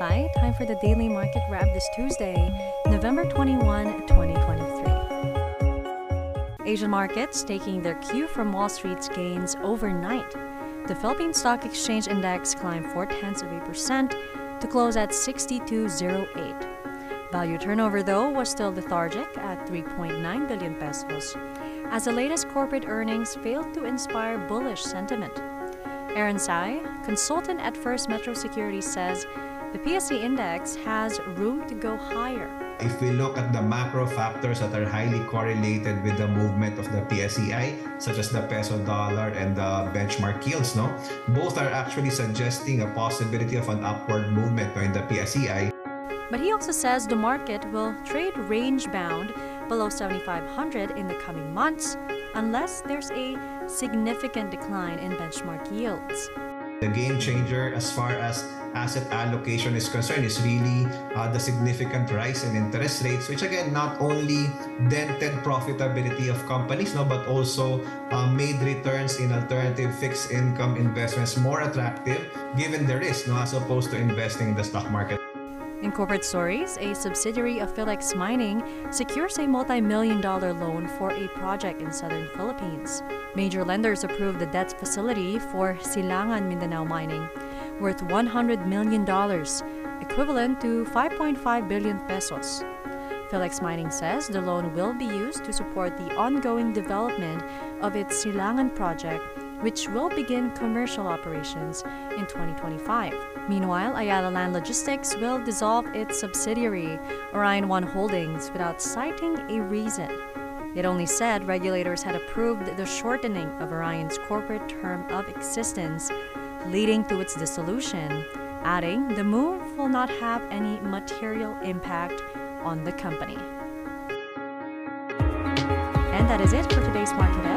Sai. Time for the daily market wrap this Tuesday, November 21, 2023. Asian markets taking their cue from Wall Street's gains overnight. The Philippine Stock Exchange Index climbed 4 tenths of a percent to close at 6208. Value turnover, though, was still lethargic at 3.9 billion pesos, as the latest corporate earnings failed to inspire bullish sentiment. Aaron Sai, consultant at First Metro Security, says the PSE index has room to go higher. If we look at the macro factors that are highly correlated with the movement of the PSEI, such as the peso dollar and the benchmark yields, no, both are actually suggesting a possibility of an upward movement in the PSEI. But he also says the market will trade range bound below 7,500 in the coming months unless there's a significant decline in benchmark yields. The game changer as far as asset allocation is concerned is really uh, the significant rise in interest rates, which again not only dented profitability of companies, no, but also uh, made returns in alternative fixed income investments more attractive given the risk, no, as opposed to investing in the stock market. In corporate stories, a subsidiary of Philex Mining secures a multi-million dollar loan for a project in southern Philippines. Major lenders approved the debt facility for Silangan Mindanao Mining, worth $100 million, equivalent to 5.5 billion pesos. Philex Mining says the loan will be used to support the ongoing development of its Silangan project which will begin commercial operations in 2025. Meanwhile, Ayala Land Logistics will dissolve its subsidiary, Orion One Holdings, without citing a reason. It only said regulators had approved the shortening of Orion's corporate term of existence, leading to its dissolution, adding the move will not have any material impact on the company. And that is it for today's Market.